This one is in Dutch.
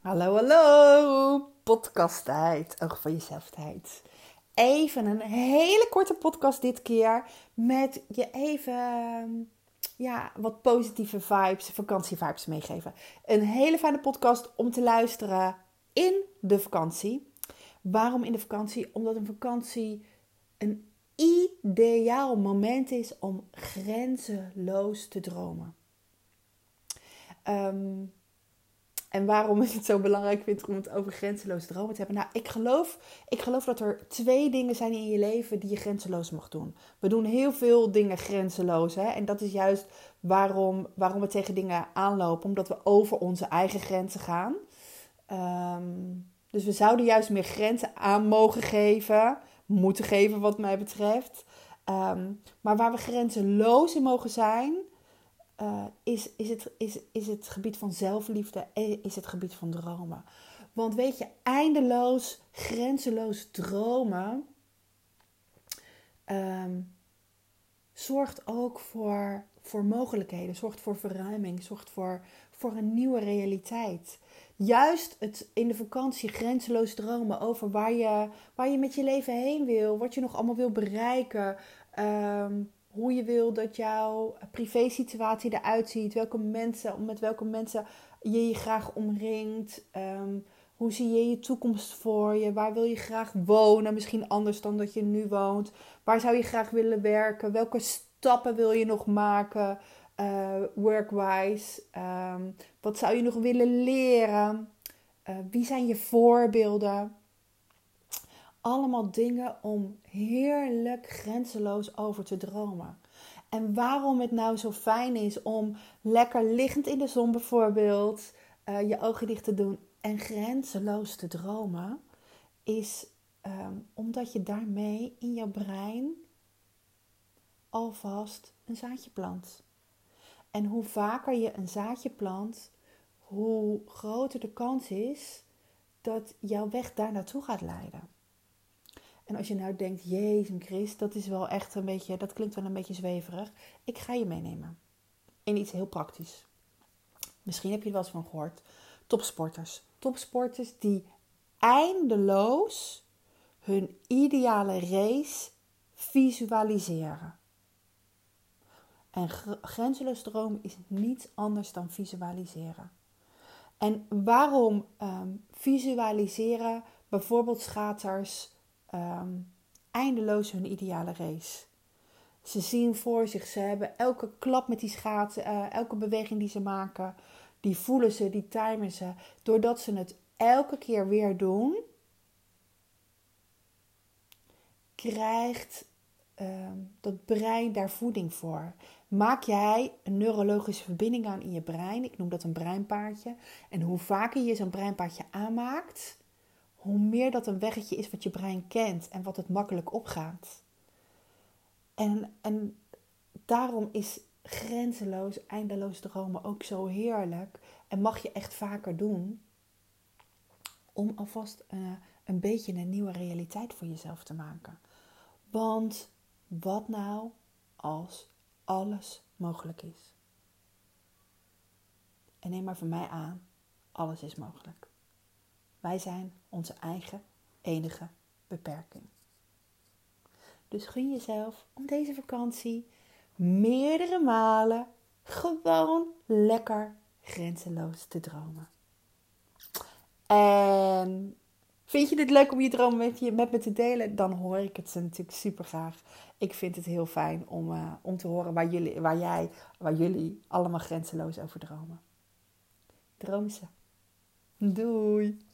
Hallo, hallo! Podcasttijd, oog van jezelf tijd. Even een hele korte podcast dit keer met je even ja, wat positieve vibes, vakantievibes meegeven. Een hele fijne podcast om te luisteren in de vakantie. Waarom in de vakantie? Omdat een vakantie een ideaal moment is om grenzeloos te dromen. Um, en waarom ik het zo belangrijk vind om het over grenzeloos dromen te hebben? Nou, ik geloof, ik geloof dat er twee dingen zijn in je leven die je grenzeloos mag doen. We doen heel veel dingen grenzeloos. Hè? En dat is juist waarom, waarom we tegen dingen aanlopen. Omdat we over onze eigen grenzen gaan. Ehm, dus we zouden juist meer grenzen aan mogen geven. Moeten geven wat mij betreft. Ehm, maar waar we grenzeloos in mogen zijn uh, is, is, het, is, is het gebied van zelfliefde, is het gebied van dromen. Want weet je, eindeloos, grenzeloos dromen um, zorgt ook voor, voor mogelijkheden, zorgt voor verruiming, zorgt voor, voor een nieuwe realiteit. Juist het in de vakantie grenzeloos dromen over waar je, waar je met je leven heen wil, wat je nog allemaal wil bereiken. Um, hoe je wil dat jouw privésituatie eruit ziet, welke mensen, met welke mensen je je graag omringt. Ehm, hoe zie je je toekomst voor je? Waar wil je graag wonen? Misschien anders dan dat je nu woont. Waar zou je graag willen werken? Welke stappen wil je nog maken? Uh, workwise. Um, wat zou je nog willen leren? Uh, wie zijn je voorbeelden? Allemaal dingen om heerlijk grenzeloos over te dromen. En waarom het nou zo fijn is om lekker liggend in de zon bijvoorbeeld uh, je ogen dicht te doen en grenzeloos te dromen, is um, omdat je daarmee in je brein alvast een zaadje plant. En hoe vaker je een zaadje plant, hoe groter de kans is dat jouw weg daar naartoe gaat leiden. En als je nou denkt, Jezus Christ, dat is wel echt een beetje, dat klinkt wel een beetje zweverig. Ik ga je meenemen in iets heel praktisch. Misschien heb je er wel eens van gehoord. Topsporters. Topsporters die eindeloos hun ideale race visualiseren. En grenzeloos dromen is niets anders dan visualiseren. En waarom um, visualiseren bijvoorbeeld schaters um, eindeloos hun ideale race. Ze zien voor zich, ze hebben elke klap met die schaatsen, uh, elke beweging die ze maken, die voelen ze, die timen ze. Doordat ze het elke keer weer doen, krijgt uh, dat brein daar voeding voor. Maak jij een neurologische verbinding aan in je brein, ik noem dat een breinpaardje. En hoe vaker je zo'n breinpaardje aanmaakt, hoe meer dat een weggetje is wat je brein kent en wat het makkelijk opgaat. En, en daarom is grenzeloos, eindeloos dromen ook zo heerlijk. En mag je echt vaker doen om alvast uh, een beetje een nieuwe realiteit voor jezelf te maken. Want wat nou als alles mogelijk is? En neem maar van mij aan, alles is mogelijk. Wij zijn onze eigen enige beperking. Dus gun jezelf om deze vakantie meerdere malen gewoon lekker grenzeloos te dromen. En vind je dit leuk om je droom met, je, met me te delen? Dan hoor ik het natuurlijk super graag. Ik vind het heel fijn om, uh, om te horen waar, jullie, waar jij, waar jullie allemaal grenzeloos over dromen. Droom ze. Doei!